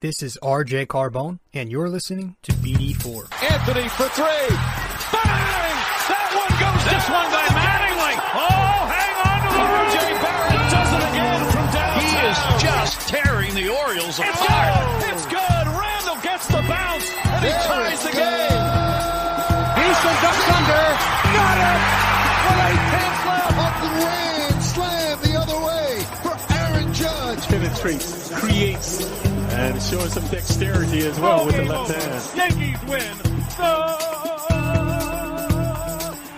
This is RJ Carbone, and you're listening to BD4. Anthony for three. Bang! That one goes This down. one by Mattingly. Oh, hang on to the RJ Barrett does it again from downtown. He is just tearing the Orioles it's apart. Good. It's good. Randle gets the bounce, and he ties the game. Houston ducks under. Got it! With eight tenths left. Up and ran. Slam the other way for Aaron Judge. Penetrates, creates, and showing some dexterity as well with the left hand. Yankees win. The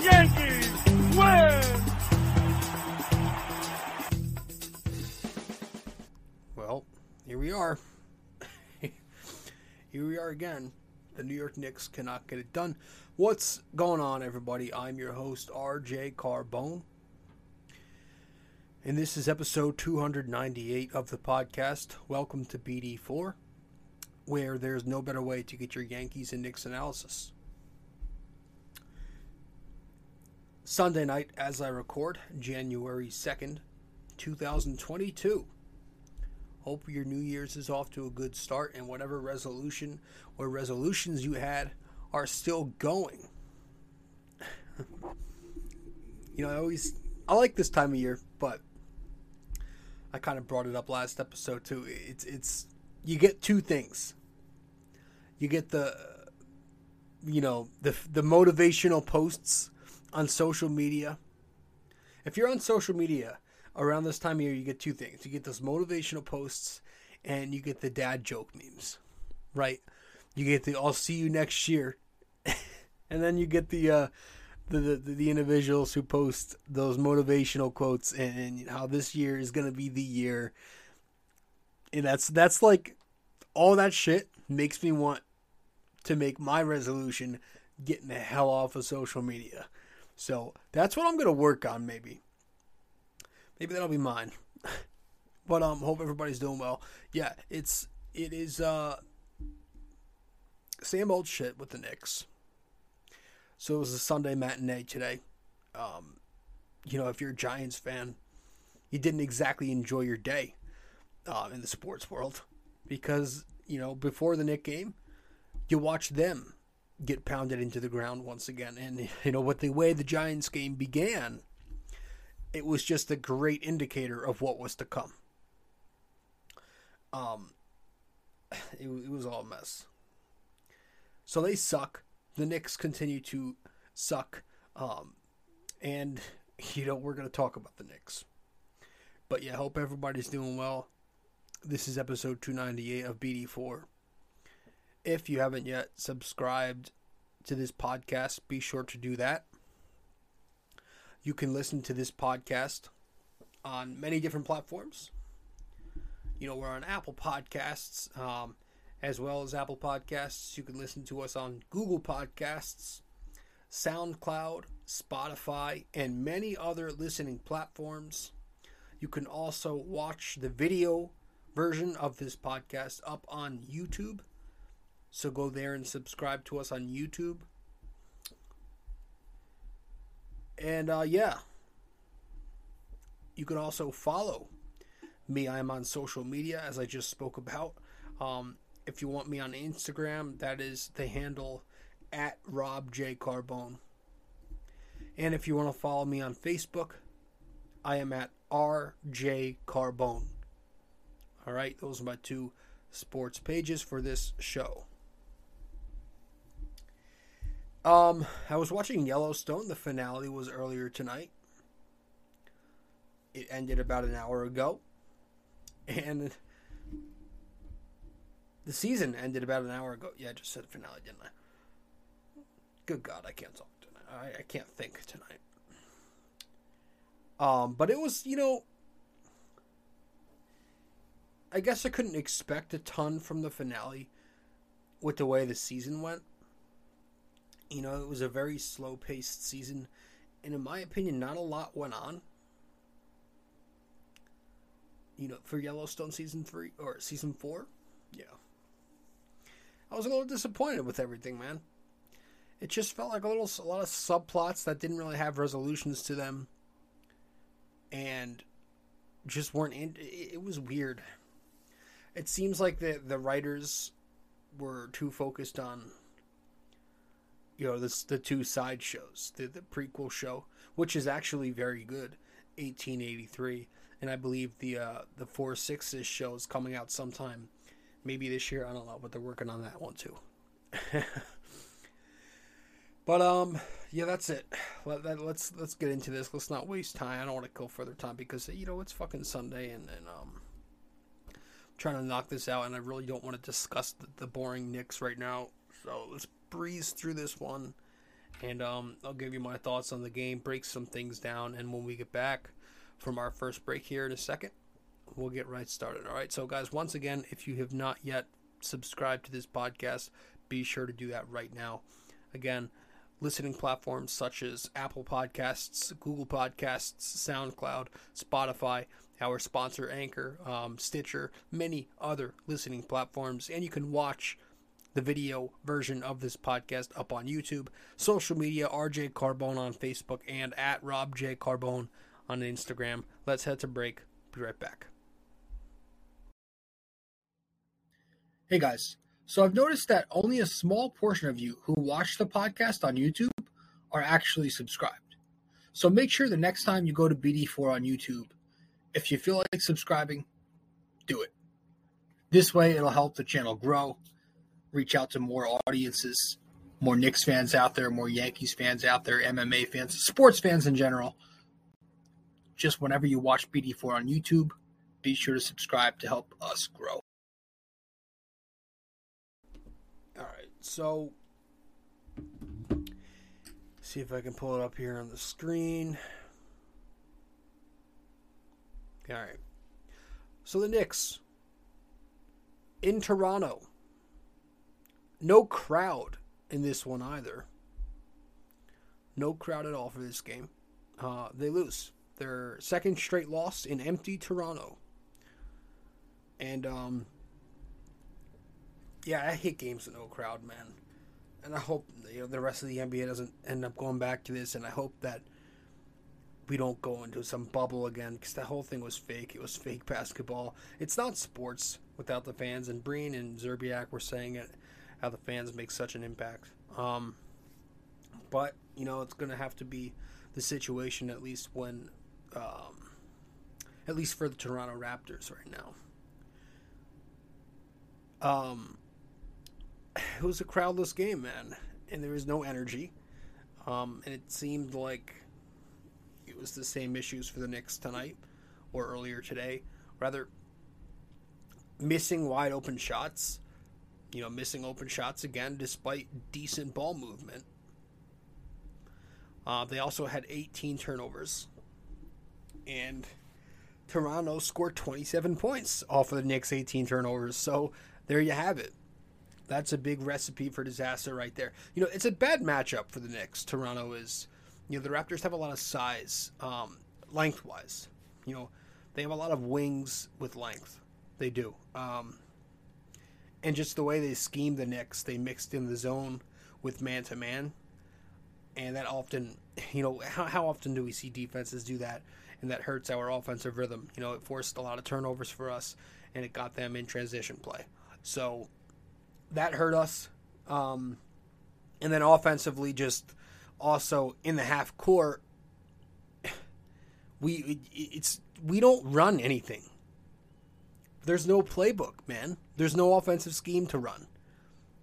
Yankees win. Well, here we are. here we are again. The New York Knicks cannot get it done. What's going on, everybody? I'm your host, RJ Carbone. And this is episode 298 of the podcast. Welcome to BD4, where there's no better way to get your Yankees and Knicks analysis. Sunday night, as I record, January 2nd, 2022. Hope your New Year's is off to a good start and whatever resolution or resolutions you had are still going. you know, I always I like this time of year, but I kind of brought it up last episode too. It's it's you get two things. You get the you know, the the motivational posts on social media. If you're on social media, around this time of year, you get two things. You get those motivational posts, and you get the dad joke memes, right? You get the "I'll see you next year," and then you get the uh, the, the the individuals who post those motivational quotes and, and how this year is gonna be the year. And that's that's like all that shit makes me want to make my resolution getting the hell off of social media. So that's what I'm gonna work on, maybe. Maybe that'll be mine. but um hope everybody's doing well. Yeah, it's it is uh same old shit with the Knicks. So it was a Sunday matinee today. Um you know, if you're a Giants fan, you didn't exactly enjoy your day uh, in the sports world because, you know, before the Knick game, you watched them get pounded into the ground once again. And, you know, with the way the Giants game began, it was just a great indicator of what was to come. Um, it, it was all a mess. So they suck. The Knicks continue to suck. Um, and, you know, we're going to talk about the Knicks. But yeah, hope everybody's doing well. This is episode 298 of BD4. If you haven't yet subscribed to this podcast, be sure to do that. You can listen to this podcast on many different platforms. You know, we're on Apple Podcasts, um, as well as Apple Podcasts. You can listen to us on Google Podcasts, SoundCloud, Spotify, and many other listening platforms. You can also watch the video version of this podcast up on YouTube. So go there and subscribe to us on YouTube. And uh, yeah, you can also follow me. I am on social media, as I just spoke about. Um, if you want me on Instagram, that is the handle at Rob J Carbone. And if you want to follow me on Facebook, I am at RJ Carbone. All right, those are my two sports pages for this show. Um, I was watching Yellowstone. The finale was earlier tonight. It ended about an hour ago. And the season ended about an hour ago. Yeah, I just said finale, didn't I? Good God, I can't talk tonight. I, I can't think tonight. Um, but it was, you know, I guess I couldn't expect a ton from the finale with the way the season went. You know, it was a very slow paced season, and in my opinion, not a lot went on. You know, for Yellowstone season three or season four, yeah. I was a little disappointed with everything, man. It just felt like a little, a lot of subplots that didn't really have resolutions to them, and just weren't in. It, was weird. it seems like the the writers were too focused on you know this the two side shows the the prequel show which is actually very good 1883 and i believe the uh the four sixes show is coming out sometime maybe this year. I don't know but they're working on that one too. But um yeah that's it. Let, let, let's let's get into this. Let's not waste time. I don't want to kill further time because you know it's fucking sunday and, and um trying to knock this out, and I really don't want to discuss the, the boring Knicks right now. So let's breeze through this one, and um, I'll give you my thoughts on the game, break some things down, and when we get back from our first break here in a second, we'll get right started. All right. So guys, once again, if you have not yet subscribed to this podcast, be sure to do that right now. Again, listening platforms such as Apple Podcasts, Google Podcasts, SoundCloud, Spotify, our sponsor Anchor, um, Stitcher, many other listening platforms, and you can watch the video version of this podcast up on YouTube, social media, RJ Carbone on Facebook, and at Rob J Carbone on Instagram. Let's head to break. Be right back. Hey guys, so I've noticed that only a small portion of you who watch the podcast on YouTube are actually subscribed. So make sure the next time you go to BD4 on YouTube, if you feel like subscribing, do it. This way, it'll help the channel grow, reach out to more audiences, more Knicks fans out there, more Yankees fans out there, MMA fans, sports fans in general. Just whenever you watch BD4 on YouTube, be sure to subscribe to help us grow. So see if I can pull it up here on the screen. All right. So the Knicks in Toronto. No crowd in this one either. No crowd at all for this game. Uh, they lose their second straight loss in empty Toronto. And um, yeah, I hate games with no crowd, man. And I hope you know the rest of the NBA doesn't end up going back to this. And I hope that we don't go into some bubble again because the whole thing was fake. It was fake basketball. It's not sports without the fans. And Breen and Szczerbiak were saying it, how the fans make such an impact. Um, but you know, it's going to have to be the situation at least when, um, at least for the Toronto Raptors right now. Um, it was a crowdless game, man, and there was no energy. Um, and it seemed like it was the same issues for the Knicks tonight or earlier today. Rather, missing wide open shots, you know, missing open shots again despite decent ball movement. Uh, they also had 18 turnovers. And Toronto scored 27 points off of the Knicks' 18 turnovers. So there you have it. That's a big recipe for disaster right there. You know, it's a bad matchup for the Knicks. Toronto is you know, the Raptors have a lot of size, um, lengthwise. You know, they have a lot of wings with length. They do. Um, and just the way they schemed the Knicks, they mixed in the zone with man to man. And that often, you know, how, how often do we see defenses do that? And that hurts our offensive rhythm. You know, it forced a lot of turnovers for us, and it got them in transition play. So that hurt us. Um, and then offensively, just also in the half court, we it's we don't run anything. There's no playbook, man. There's no offensive scheme to run.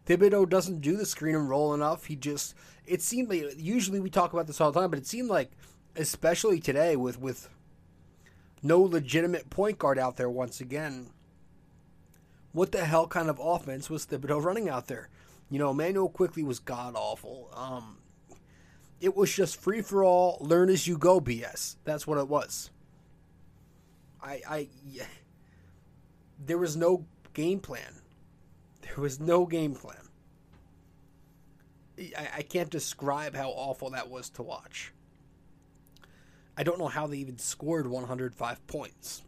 Thibodeau doesn't do the screen and roll enough. He just it seemed like usually we talk about this all the time, but it seemed like especially today with with no legitimate point guard out there once again. What the hell kind of offense was Thibodeau running out there? You know, Immanuel Quickley was god awful. Um, it was just free for all, learn as you go BS. That's what it was. I, I, yeah. there was no game plan. There was no game plan. I, I can't describe how awful that was to watch. I don't know how they even scored 105 points.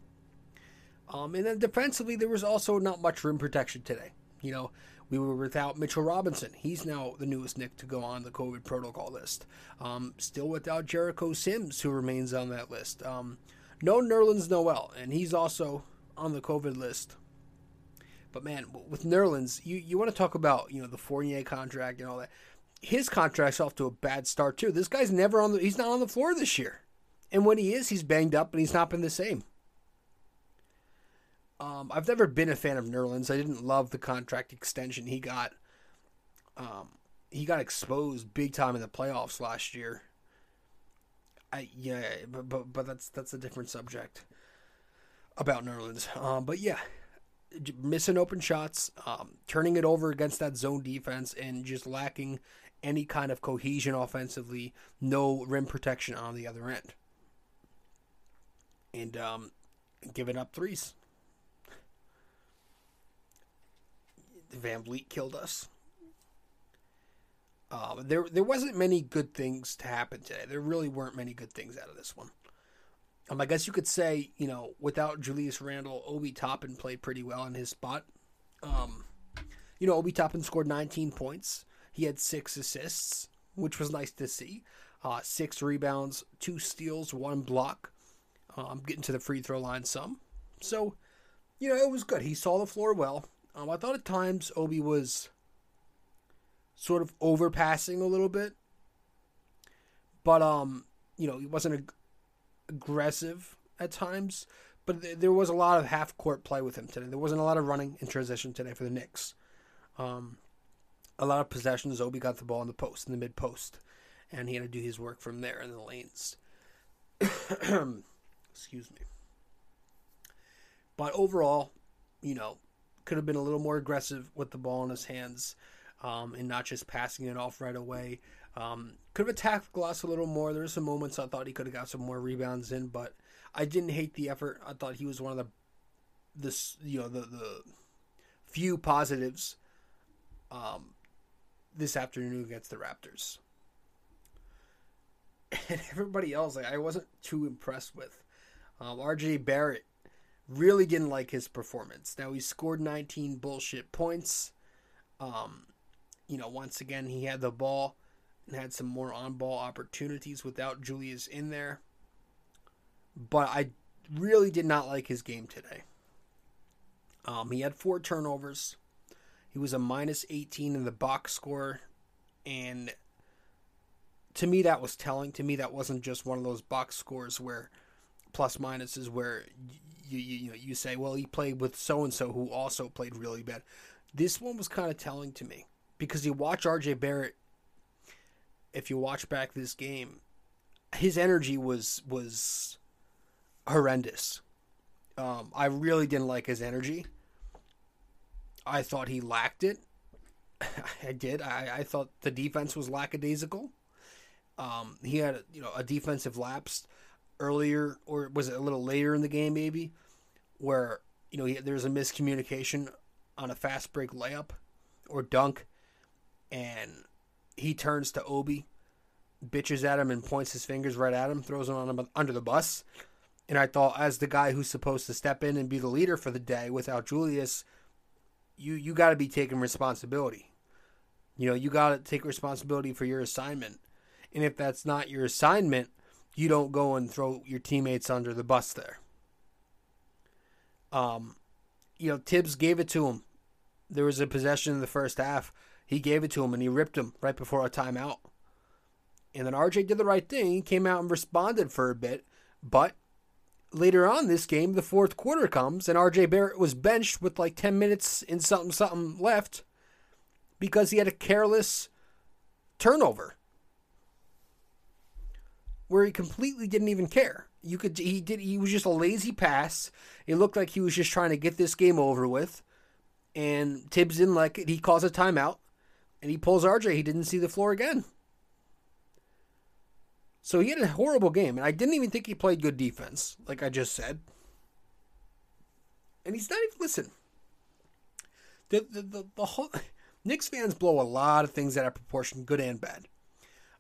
Um, and then defensively, there was also not much rim protection today. You know, we were without Mitchell Robinson. He's now the newest Knick to go on the COVID protocol list. Um, still without Jericho Sims, who remains on that list. Um, no Nerlens Noel, and he's also on the COVID list. But man, with Nerlens, you, you want to talk about you know the Fournier contract and all that. His contract's off to a bad start too. This guy's never on the he's not on the floor this year, and when he is, he's banged up and he's not been the same. Um, I've never been a fan of Nerlens. I didn't love the contract extension he got. Um, he got exposed big time in the playoffs last year. I yeah, but but, but that's that's a different subject about Nerlens. Um, but yeah, missing open shots, um, turning it over against that zone defense, and just lacking any kind of cohesion offensively. No rim protection on the other end, and um, giving up threes. VanVleet killed us. Uh, there, there wasn't many good things to happen today. There really weren't many good things out of this one. Um, I guess you could say, you know, without Julius Randle, Obi Toppin played pretty well in his spot. Um, you know, Obi Toppin scored 19 points. He had six assists, which was nice to see. Uh, six rebounds, two steals, one block. I'm getting to the free throw line some. So, you know, it was good. He saw the floor well. Um, I thought at times Obi was sort of overpassing a little bit, but um, you know, he wasn't ag- aggressive at times. But th- there was a lot of half court play with him today. There wasn't a lot of running in transition today for the Knicks. Um, a lot of possessions. Obi got the ball in the post, in the mid post, and he had to do his work from there in the lanes. Excuse me. But overall, you know, could have been a little more aggressive with the ball in his hands um, and not just passing it off right away. Um, could have attacked Glass a little more. There were some moments I thought he could have got some more rebounds in, but I didn't hate the effort. I thought he was one of the this you know the the few positives um, this afternoon against the Raptors. And everybody else, like I wasn't too impressed with. Um, R.J. Barrett really didn't like his performance. Now he scored 19 bullshit points. Um, you know, once again he had the ball and had some more on-ball opportunities without Julius in there. But I really did not like his game today. Um, he had four turnovers. He was a minus 18 in the box score, and to me that was telling. To me that wasn't just one of those box scores where plus minus is where you you, you, know, you say, well, he played with so and so who also played really bad. This one was kind of telling to me because you watch RJ Barrett. If you watch back this game, his energy was was horrendous. Um, I really didn't like his energy. I thought he lacked it. I did. I, I thought the defense was lackadaisical. Um, he had you know a defensive lapse earlier, or was it a little later in the game, maybe, where you know he, there was a miscommunication on a fast break layup or dunk, and he turns to Obi, bitches at him, and points his fingers right at him, throws him on him under the bus. And I thought, as the guy who's supposed to step in and be the leader for the day without Julius, you you got to be taking responsibility. You know, you got to take responsibility for your assignment. And if that's not your assignment, you don't go and throw your teammates under the bus there. Um, you know, Thibs gave it to him. There was a possession in the first half. He gave it to him and he ripped him right before a timeout. And then RJ did the right thing. He came out and responded for a bit. But later on this game, the fourth quarter comes and RJ Barrett was benched with like 10 minutes and something something left because he had a careless turnover where he completely didn't even care. You could he did he was just a lazy pass. It looked like he was just trying to get this game over with. And Thibs didn't like it. He calls a timeout and he pulls RJ. He didn't see the floor again. So he had a horrible game, and I didn't even think he played good defense, like I just said. And he's not even listen. The the the, the whole Knicks fans blow a lot of things out of proportion, good and bad.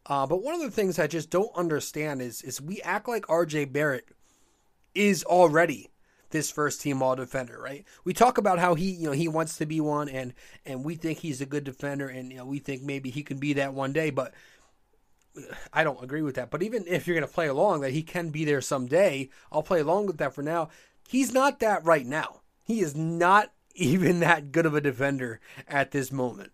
Uh, but one of the things I just don't understand is is we act like RJ Barrett is already this first team all defender, right? We talk about how he, you know, he wants to be one and and we think he's a good defender and you know, we think maybe he can be that one day, but I don't agree with that. But even if you're going to play along that he can be there someday, I'll play along with that for now. He's not that right now. He is not even that good of a defender at this moment.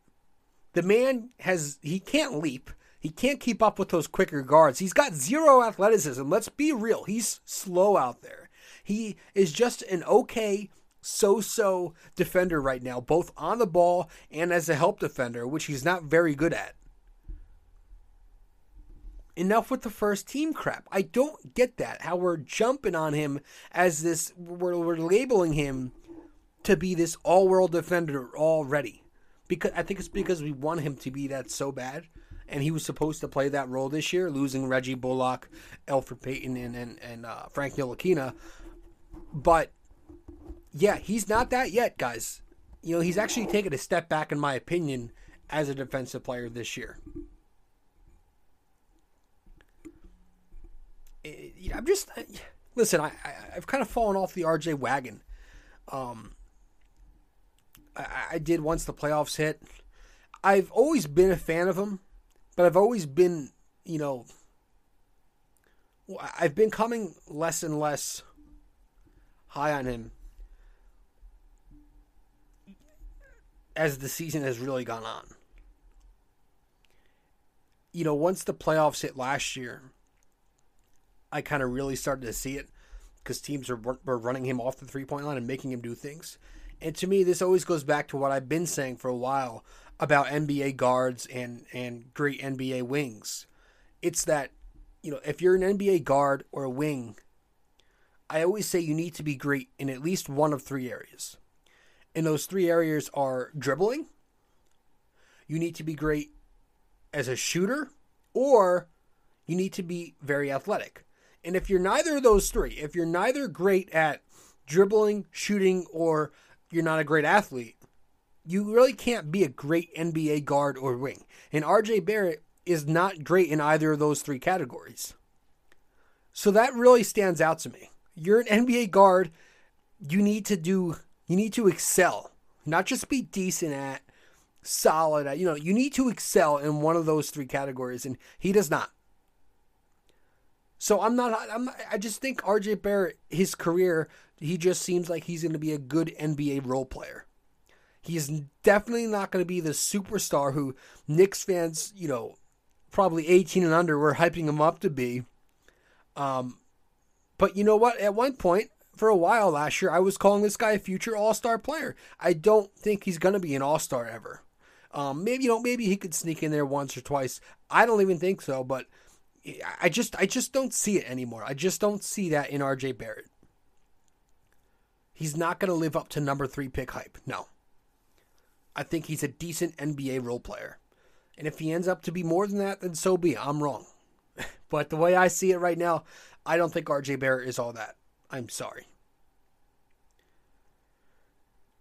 The man has, he can't leap. He can't keep up with those quicker guards. He's got zero athleticism. Let's be real. He's slow out there. He is just an okay, so so defender right now, both on the ball and as a help defender, which he's not very good at. Enough with the first team crap. I don't get that. How we're jumping on him as this, we're, we're labeling him to be this all world defender already. Because I think it's because we want him to be that so bad and he was supposed to play that role this year, losing Reggie Bullock, Elfrid Payton, and and, and uh, Frank Ntilikina. But yeah, he's not that yet, guys. You know, he's actually taken a step back, in my opinion, as a defensive player this year. I'm just listen. I, I have kind of fallen off the RJ wagon. Um, I, I did once the playoffs hit. I've always been a fan of him but I've always been, you know, I've been coming less and less high on him as the season has really gone on. You know, once the playoffs hit last year, I kind of really started to see it because teams are, were running him off the three point line and making him do things. And to me, this always goes back to what I've been saying for a while about NBA guards and and great NBA wings. It's that you know, if you're an NBA guard or a wing, I always say you need to be great in at least one of three areas. And those three areas are dribbling, you need to be great as a shooter, or you need to be very athletic. And if you're neither of those three, if you're neither great at dribbling, shooting, or you're not a great athlete, you really can't be a great NBA guard or wing. And RJ Barrett is not great in either of those three categories. So that really stands out to me. You're an NBA guard, you need to do you need to excel, not just be decent at solid at, you know, you need to excel in one of those three categories and he does not. So I'm not I'm not, I just think RJ Barrett his career he just seems like he's going to be a good NBA role player. He's definitely not going to be the superstar who Knicks fans, you know, probably 18 and under were hyping him up to be. Um, but you know what? At one point, for a while last year, I was calling this guy a future All Star player. I don't think he's going to be an All Star ever. Um, maybe you know, maybe he could sneak in there once or twice. I don't even think so, but I just, I just don't see it anymore. I just don't see that in RJ Barrett. He's not going to live up to number three pick hype. No. I think he's a decent NBA role player. And if he ends up to be more than that, then so be. I'm wrong. but the way I see it right now, I don't think RJ Barrett is all that. I'm sorry.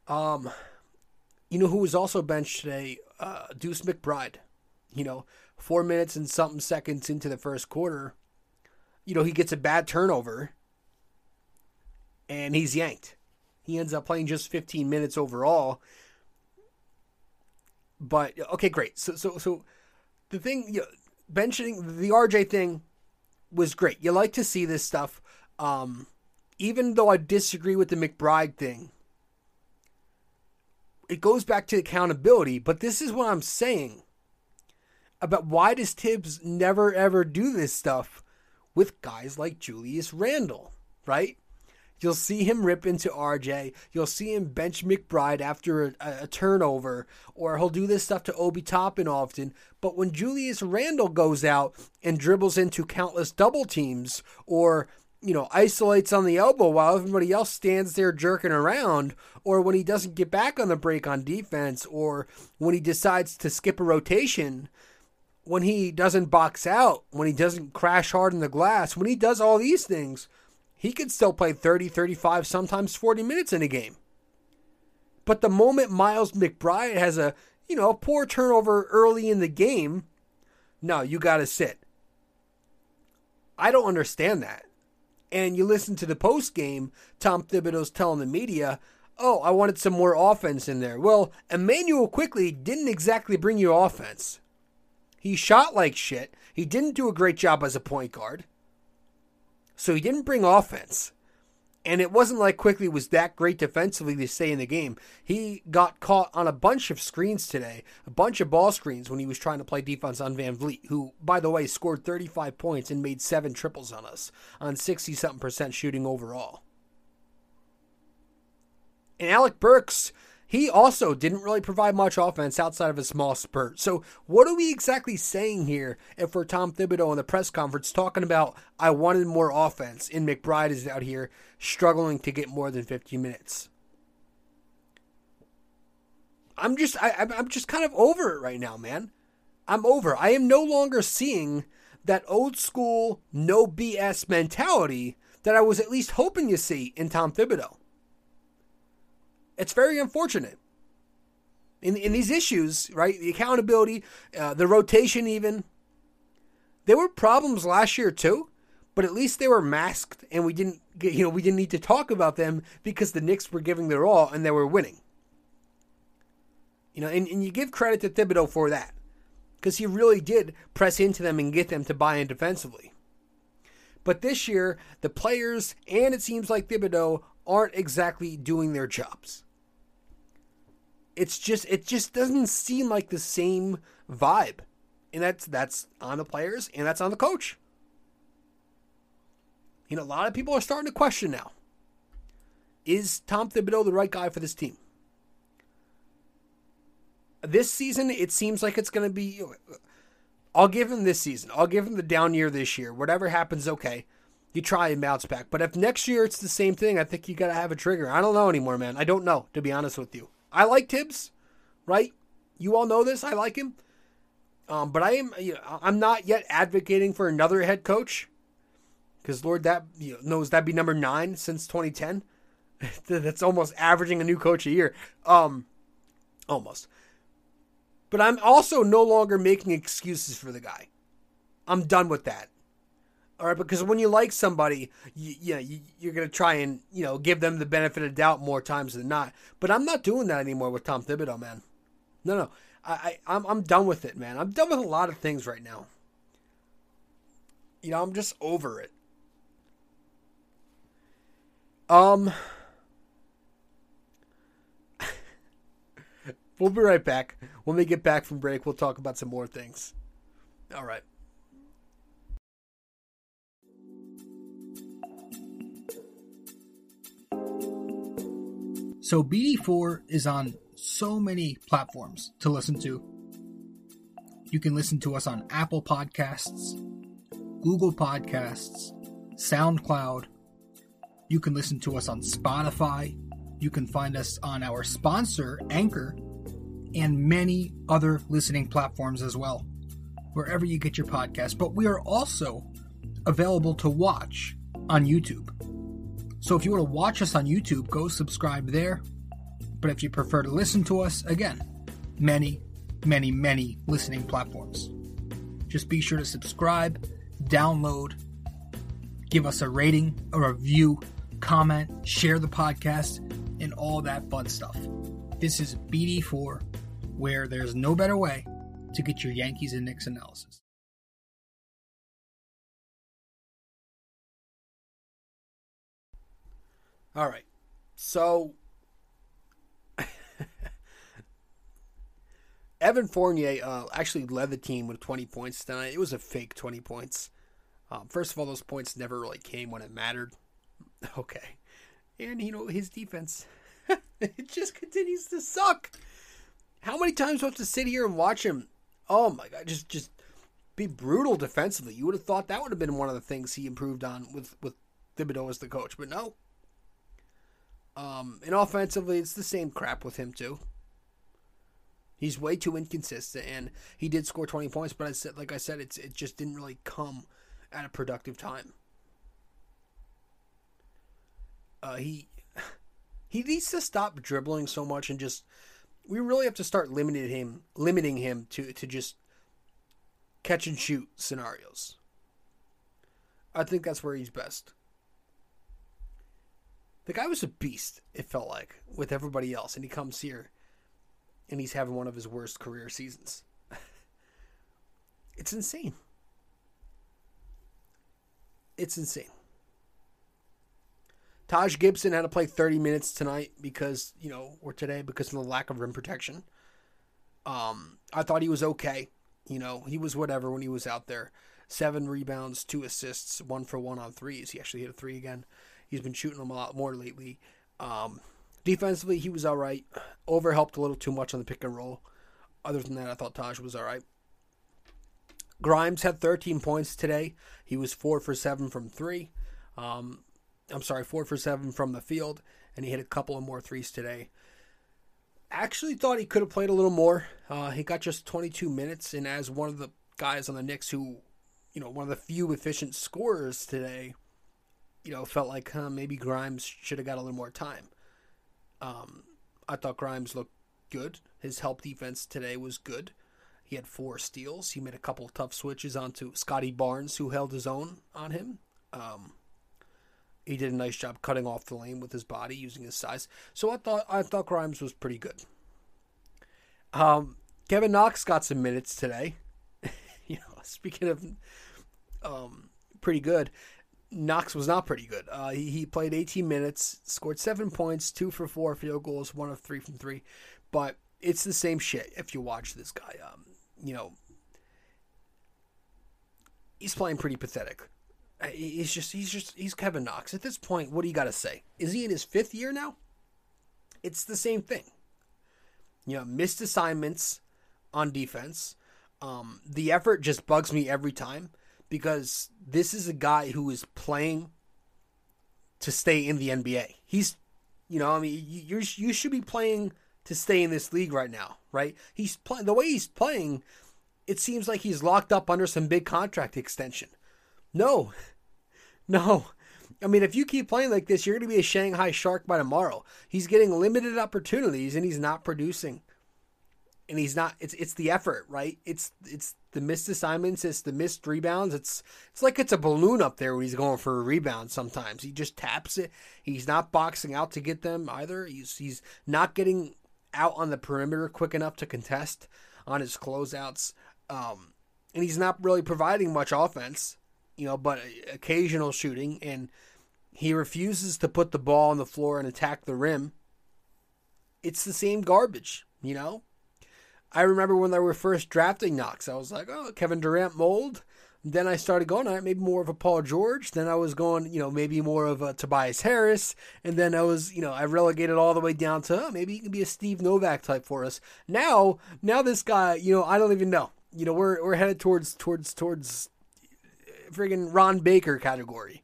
Um, you know who was also benched today? Uh, Deuce McBride. You know, four minutes and something seconds into the first quarter, you know, he gets a bad turnover and he's yanked. He ends up playing just 15 minutes overall but okay, great. So so so the thing you know, benching the RJ thing was great. You like to see this stuff. Um, even though I disagree with the McBride thing, it goes back to accountability. But this is what I'm saying about why does Thibs never ever do this stuff with guys like Julius Randle, right? You'll see him rip into RJ. You'll see him bench McBride after a, a, turnover, or he'll do this stuff to Obi Toppin often. But when Julius Randle goes out and dribbles into countless double teams, or you know, isolates on the elbow while everybody else stands there jerking around, or when he doesn't get back on the break on defense, or when he decides to skip a rotation, when he doesn't box out, when he doesn't crash hard in the glass, when he does all these things he could still play 30, 35, sometimes 40 minutes in a game. But the moment Miles McBride has a, you know, a poor turnover early in the game, no, you got to sit. I don't understand that. And you listen to the post game, Tom Thibodeau's telling the media, oh, I wanted some more offense in there. Well, Immanuel Quickley didn't exactly bring you offense. He shot like shit. He didn't do a great job as a point guard. So he didn't bring offense. And it wasn't like Quickley was that great defensively to stay in the game. He got caught on a bunch of screens today, a bunch of ball screens when he was trying to play defense on VanVleet, who, by the way, scored 35 points and made seven triples on us on 60 something percent shooting overall. And Alec Burks, he also didn't really provide much offense outside of a small spurt. So, what are we exactly saying here if we're Tom Thibodeau in the press conference talking about, I wanted more offense, and McBride is out here struggling to get more than 50 minutes? I'm just, I, I'm just kind of over it right now, man. I'm over. I am no longer seeing that old school, no BS mentality that I was at least hoping to see in Tom Thibodeau. It's very unfortunate. In, in these issues, right? The accountability, uh, the rotation, even. There were problems last year too, but at least they were masked, and we didn't get, you know, we didn't need to talk about them because the Knicks were giving their all and they were winning. You know, and, and you give credit to Thibodeau for that because he really did press into them and get them to buy in defensively. But this year, the players and it seems like Thibodeau aren't exactly doing their jobs. It's just it just doesn't seem like the same vibe. And that's that's on the players and that's on the coach. You know, a lot of people are starting to question now. Is Tom Thibodeau the right guy for this team? This season, it seems like it's going to be. I'll give him this season. I'll give him the down year this year. Whatever happens, okay. You try and bounce back. But if next year it's the same thing, I think you got to have a trigger. I don't know anymore, man. I don't know, to be honest with you. I like Thibs, right? You all know this. I like him. Um, but I am, you know, I'm not yet advocating for another head coach, because Lord, that you know, knows that'd be number nine since 2010. That's almost averaging a new coach a year. Um, almost. But I'm also no longer making excuses for the guy. I'm done with that. All right, because when you like somebody, you, you know, you, you're going to try and, you know, give them the benefit of doubt more times than not. But I'm not doing that anymore with Tom Thibodeau, man. No, no. I, I, I'm, I'm done with it, man. I'm done with a lot of things right now. You know, I'm just over it. Um, we'll be right back. When we get back from break, we'll talk about some more things. All right. So BD4 is on so many platforms to listen to. You can listen to us on Apple Podcasts, Google Podcasts, SoundCloud. You can listen to us on Spotify. You can find us on our sponsor, Anchor, and many other listening platforms as well, wherever you get your podcast. But we are also available to watch on YouTube. So if you want to watch us on YouTube, go subscribe there. But if you prefer to listen to us, again, many, many, many listening platforms. Just be sure to subscribe, download, give us a rating, a review, comment, share the podcast, and all that fun stuff. This is BD4, where there's no better way to get your Yankees and Knicks analysis. All right. So Evan Fournier uh, actually led the team with 20 points tonight. It was a fake 20 points. Um, first of all, those points never really came when it mattered. Okay. And, you know, his defense, it just continues to suck. How many times do I have to sit here and watch him? Oh, my God. Just, just be brutal defensively. You would have thought that would have been one of the things he improved on with, with Thibodeau as the coach. But no, um, and offensively, it's the same crap with him too. He's way too inconsistent, and he did score 20 points, but I said, like I said, it's it just didn't really come at a productive time. Uh, he he needs to stop dribbling so much and just we really have to start limiting him limiting him to to just catch and shoot scenarios. I think that's where he's best. The guy was a beast, it felt like, with everybody else. And he comes here and he's having one of his worst career seasons. it's insane. It's insane. Taj Gibson had to play 30 minutes tonight because, you know, or today because of the lack of rim protection. Um, I thought he was okay. You know, he was whatever when he was out there. Seven rebounds, two assists, one for one on threes. He actually hit a three again. He's been shooting them a lot more lately. Um, defensively, he was all right. Over helped a little too much on the pick and roll. Other than that, I thought Taj was all right. Grimes had 13 points today. He was four for seven from three. Um, I'm sorry, four for seven from the field, and he hit a couple of more threes today. Actually, thought he could have played a little more. Uh, he got just 22 minutes, and as one of the guys on the Knicks who, you know, one of the few efficient scorers today, you know, felt like huh, maybe Grimes should have got a little more time. Um, I thought Grimes looked good. His help defense today was good. He had four steals. He made a couple tough switches onto Scottie Barnes, who held his own on him. Um, he did a nice job cutting off the lane with his body, using his size. So I thought I thought Grimes was pretty good. Um, Kevin Knox got some minutes today. you know, speaking of um, pretty good, Knox was not pretty good. Uh, he, he played 18 minutes, scored seven points, two for four field goals, one of three from three. But it's the same shit if you watch this guy. Um, you know, he's playing pretty pathetic. Uh, He's just he's just he's Kevin Knox. At this point, what do you got to say? Is he in his fifth year now? It's the same thing. You know, missed assignments on defense. Um, the effort just bugs me every time because this is a guy who is playing to stay in the NBA. He's, you know, I mean, you you should be playing to stay in this league right now, right? He's playing the way he's playing. It seems like he's locked up under some big contract extension. No, no. I mean, if you keep playing like this, you're going to be a Shanghai Shark by tomorrow. He's getting limited opportunities and he's not producing. And he's not. It's it's the effort, right? It's it's the missed assignments. It's the missed rebounds. It's it's like it's a balloon up there when he's going for a rebound. Sometimes he just taps it. He's not boxing out to get them either. He's he's not getting out on the perimeter quick enough to contest on his closeouts. Um, and he's not really providing much offense you know, but occasional shooting, and he refuses to put the ball on the floor and attack the rim. It's the same garbage, you know. I remember when they were first drafting Knox, I was like, oh, Kevin Durant mold. Then I started going, all right, maybe more of a Paul George. Then I was going, you know, maybe more of a Tobias Harris. And then I was, you know, I relegated all the way down to oh, maybe he can be a Steve Novak type for us. Now, now this guy, you know, I don't even know. You know, we're we're headed towards towards towards friggin' Ron Baker category.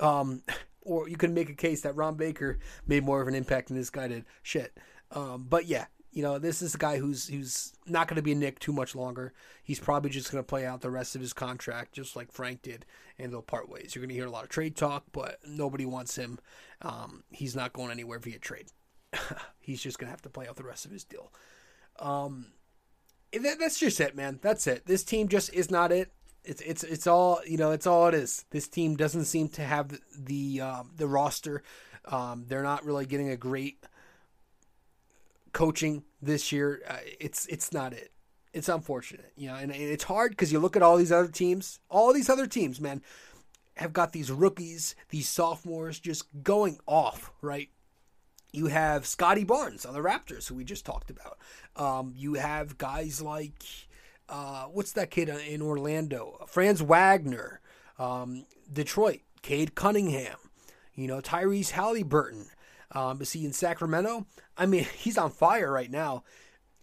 Um, or you can make a case that Ron Baker made more of an impact than this guy did. Shit. Um, but yeah, you know, this is a guy who's who's not going to be a Knick too much longer. He's probably just going to play out the rest of his contract, just like Frank did, and they'll part ways. You're going to hear a lot of trade talk, but nobody wants him. Um, he's not going anywhere via trade. he's just going to have to play out the rest of his deal. Um, that, that's just it, man. That's it. This team just is not it it's it's it's all you know. It's all it is. This team doesn't seem to have the the, um, the roster. Um, they're not really getting a great coaching this year. Uh, it's it's not it. It's unfortunate, you know, and, it's hard because you look at all these other teams. All these other teams, man, have got these rookies, these sophomores just going off, right? You have Scottie Barnes on the Raptors, who we just talked about. Um, you have guys like uh, what's that kid in Orlando? Franz Wagner, um, Detroit, Cade Cunningham, you know, Tyrese Halliburton. Um, is he in Sacramento? I mean, he's on fire right now.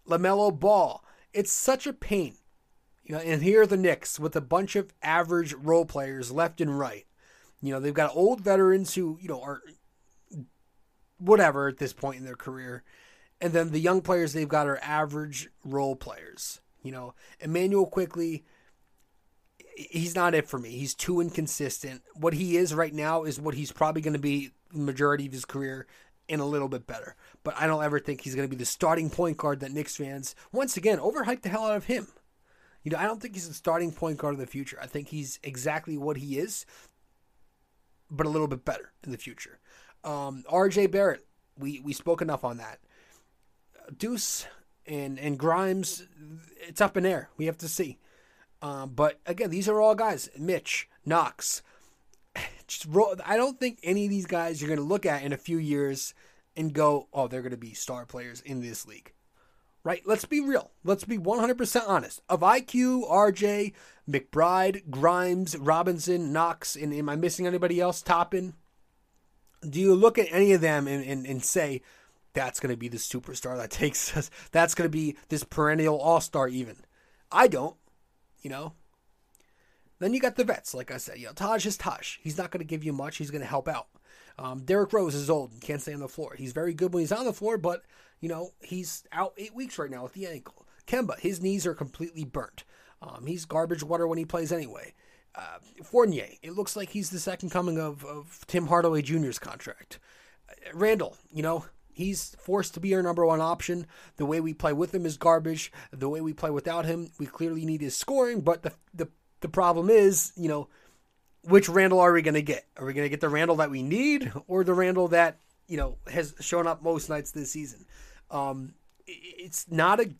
LaMelo Ball. It's such a pain. You know, and here are the Knicks with a bunch of average role players left and right. You know, they've got old veterans who, you know, are whatever at this point in their career. And then the young players they've got are average role players. You know, Immanuel Quickley, he's not it for me. He's too inconsistent. What he is right now is what he's probably going to be the majority of his career and a little bit better. But I don't ever think he's going to be the starting point guard that Knicks fans, once again, overhyped the hell out of him. You know, I don't think he's the starting point guard of the future. I think he's exactly what he is, but a little bit better in the future. Um, RJ Barrett, we, we spoke enough on that. Deuce, and and Grimes, it's up in air. We have to see. Um, but again, these are all guys: Mitch, Knox, Just I don't think any of these guys you're going to look at in a few years and go, oh, they're going to be star players in this league. Right? Let's be real. Let's be 100% honest. Of IQ, RJ, McBride, Grimes, Robinson, Knox, and am I missing anybody else? Toppin? Do you look at any of them and, and, and say, that's going to be the superstar that takes us? That's going to be this perennial all star, even? I don't. You know? Then you got the vets, like I said. You know, Taj is Taj. He's not going to give you much. He's going to help out. Um, Derrick Rose is old and can't stay on the floor. He's very good when he's on the floor, but you know he's out eight weeks right now with the ankle. Kemba, his knees are completely burnt. Um, he's garbage water when he plays anyway. Uh, Fournier, it looks like he's the second coming of, of Tim Hardaway Jr.'s contract. Uh, Randle, you know, he's forced to be our number one option. The way we play with him is garbage. The way we play without him, we clearly need his scoring. But the the the problem is, you know, which Randle are we going to get? Are we going to get the Randle that we need, or the Randle that you know has shown up most nights this season? Um, it's not a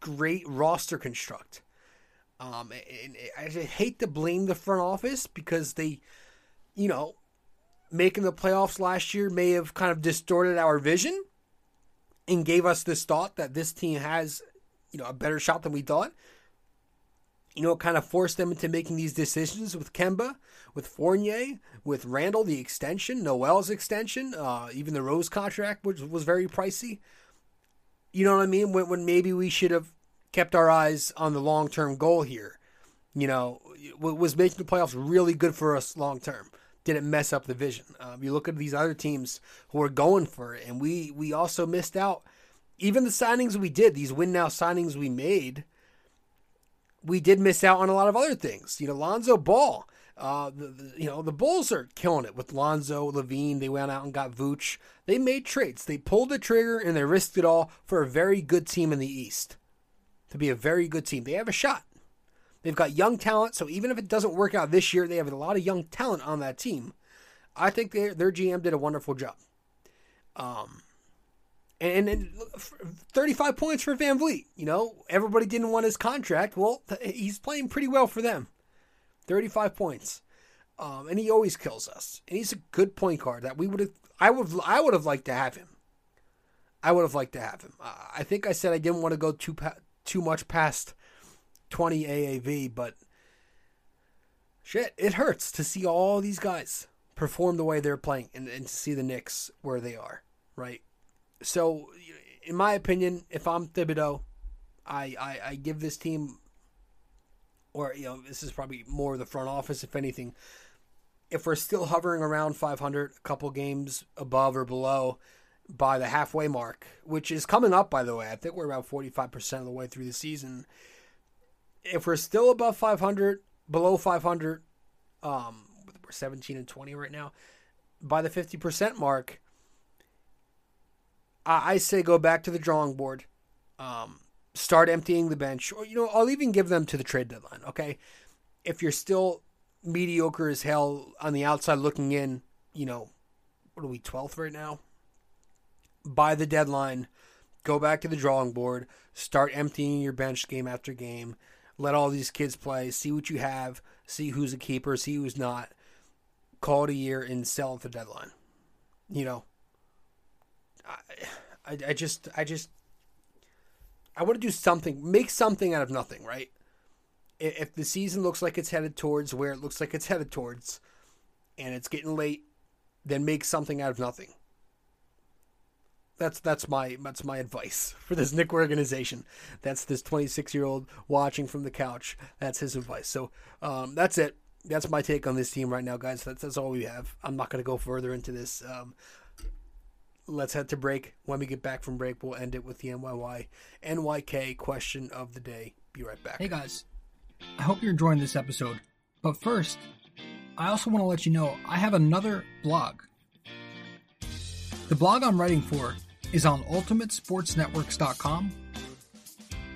great roster construct. Um, and I hate to blame the front office because they, you know, making the playoffs last year may have kind of distorted our vision and gave us this thought that this team has, you know, a better shot than we thought. You know, it kind of forced them into making these decisions with Kemba, with Fournier, with Randle, the extension, Noel's extension, uh, even the Rose contract, which was very pricey. You know what I mean? When, when maybe we should have kept our eyes on the long term goal here. You know, was making the playoffs really good for us long term. Didn't mess up the vision. Um, you look at these other teams who are going for it, and we we also missed out. Even the signings we did, these win now signings we made, we did miss out on a lot of other things. You know, Lonzo Ball. Uh, the, the, you know the Bulls are killing it with Lonzo, LaVine. They went out and got Vooch. They made trades. They pulled the trigger and they risked it all for a very good team in the East to be a very good team. They have a shot. They've got young talent, so even if it doesn't work out this year, they have a lot of young talent on that team. I think their their GM did a wonderful job. Um, and, and 35 points for VanVleet. You know, everybody didn't want his contract. Well, he's playing pretty well for them. 35 points. Um, and he always kills us. And he's a good point guard that we would have I would I would have liked to have him. I would have liked to have him. Uh, I think I said I didn't want to go too too much past 20 AAV, but shit, it hurts to see all these guys perform the way they're playing and, and to see the Knicks where they are, right? So, in my opinion, if I'm Thibodeau, I, I, I give this team, or, you know, this is probably more the front office, if anything. If we're still hovering around 500, a couple games above or below, by the halfway mark, which is coming up, by the way. I think we're about 45% of the way through the season. If we're still above 500, below 500, um, we're 17 and 20 right now, by the 50% mark, I, I say go back to the drawing board. Um, start emptying the bench, or, you know, I'll even give them to the trade deadline, okay? If you're still mediocre as hell on the outside looking in, you know, what are we, 12th right now? by the deadline, go back to the drawing board, start emptying your bench game after game, let all these kids play, see what you have, see who's a keeper, see who's not, call it a year and sell at the deadline. You know, I, I, I just, I just, I want to do something, make something out of nothing, right? If the season looks like it's headed towards where it looks like it's headed towards, and it's getting late, then make something out of nothing that's that's my that's my advice for this Knick organization. That's this 26 year old watching from the couch. That's his advice. So um, that's it. That's my take on this team right now, guys. That's that's all we have. I'm not going to go further into this. Um, let's head to break. When we get back from break, we'll end it with the NYY NYK question of the day. Be right back. Hey guys, I hope you're enjoying this episode. But first, I also want to let you know I have another blog. The blog I'm writing for is on UltimateSportsNetworks.com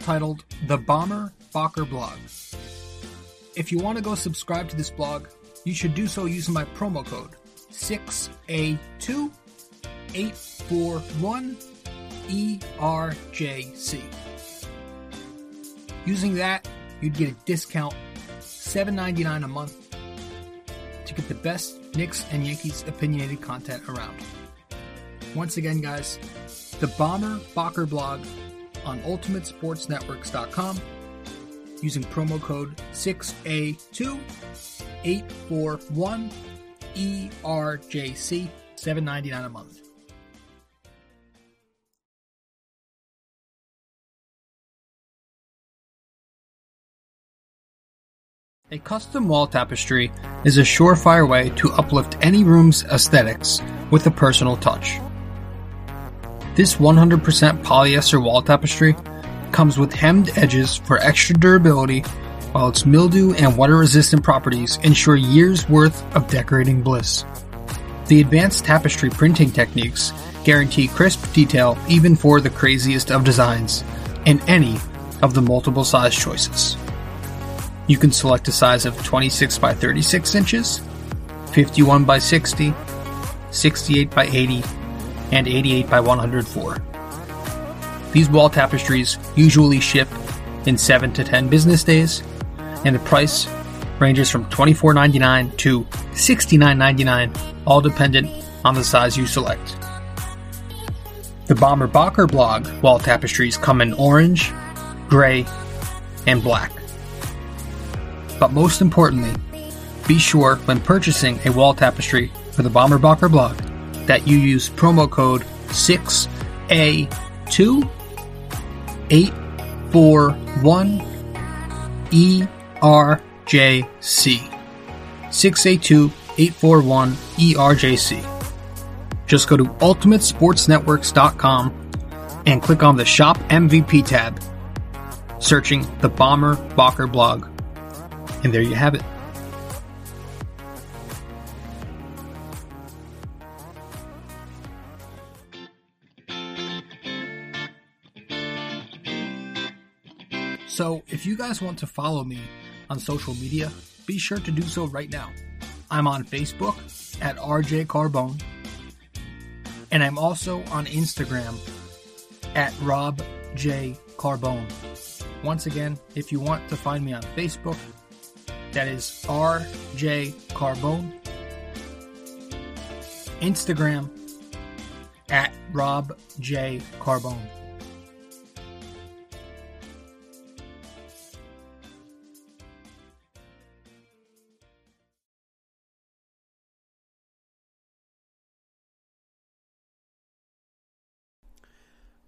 titled The Bomber Bocker Blog. If you want to go subscribe to this blog, you should do so using my promo code 6A2841ERJC. Using that, you'd get a discount $7.99 a month to get the best Knicks and Yankees opinionated content around. Once again, guys, the Bomber Bocker blog on UltimateSportsNetworks.com using promo code 6A2841 ERJC, $7.99 a month. A custom wall tapestry is a surefire way to uplift any room's aesthetics with a personal touch. This 100% polyester wall tapestry comes with hemmed edges for extra durability, while its mildew and water resistant properties ensure years worth of decorating bliss. The advanced tapestry printing techniques guarantee crisp detail even for the craziest of designs in any of the multiple size choices. You can select a size of 26 by 36 inches, 51 by 60, 68 by 80, and 88 by 104. These wall tapestries usually ship in 7 to 10 business days, and the price ranges from $24.99 to $69.99, all dependent on the size you select. The Bomber Bocker blog wall tapestries come in orange, gray, and black. But most importantly, be sure when purchasing a wall tapestry for the Bomber Bocker blog that you use promo code 6A2841 ERJC. 6A2841 ERJC. Just go to ultimatesportsnetworks.com and click on the Shop MVP tab, searching the Bomber Bocker blog. And there you have it. If you guys want to follow me on social media, be sure to do so right now. I'm on Facebook at RJ Carbone, and I'm also on Instagram at Rob J Carbone. Once again, if you want to find me on Facebook, that is RJ Carbone. Instagram at Rob J Carbone.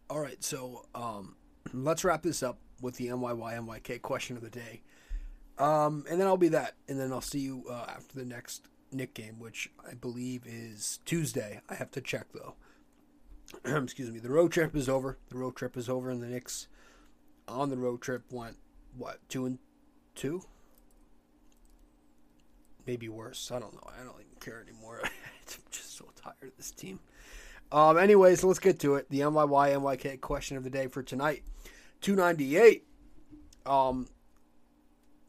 All right, so um, let's wrap this up with the NYY NYK question of the day. Um, and then I'll be that, and then I'll see you uh, after the next Knick game, which I believe is Tuesday. I have to check though. Excuse me. The road trip is over. The road trip is over, and the Knicks on the road trip went what two and two, maybe worse. I don't know. I don't even care anymore. I'm just so tired of this team. Um, anyways, let's get to it. The NYY NYK question of the day for tonight, two ninety eight. Um,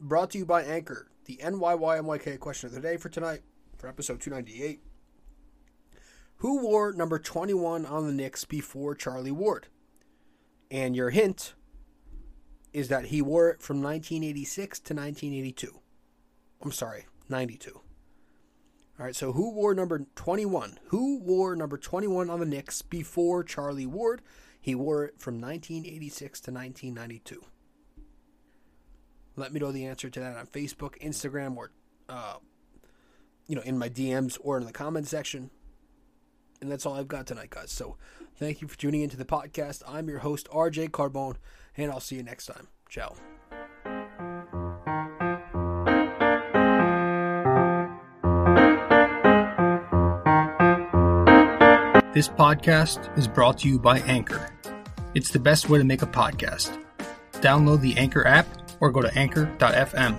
brought to you by Anchor. The NYY NYK question of the day for tonight, for episode 298. Who wore number 21 on the Knicks before Charlie Ward? And your hint is that he wore it from 1986 to 1982. I'm sorry, 92. All right, so who wore number 21? Who wore number 21 on the Knicks before Charlie Ward? He wore it from 1986 to 1992. Let me know the answer to that on Facebook, Instagram, or uh, you know, in my DMs or in the comment section. And that's all I've got tonight, guys. So thank you for tuning into the podcast. I'm your host, RJ Carbone, and I'll see you next time. Ciao. This podcast is brought to you by Anchor. It's the best way to make a podcast. Download the Anchor app or go to anchor.fm.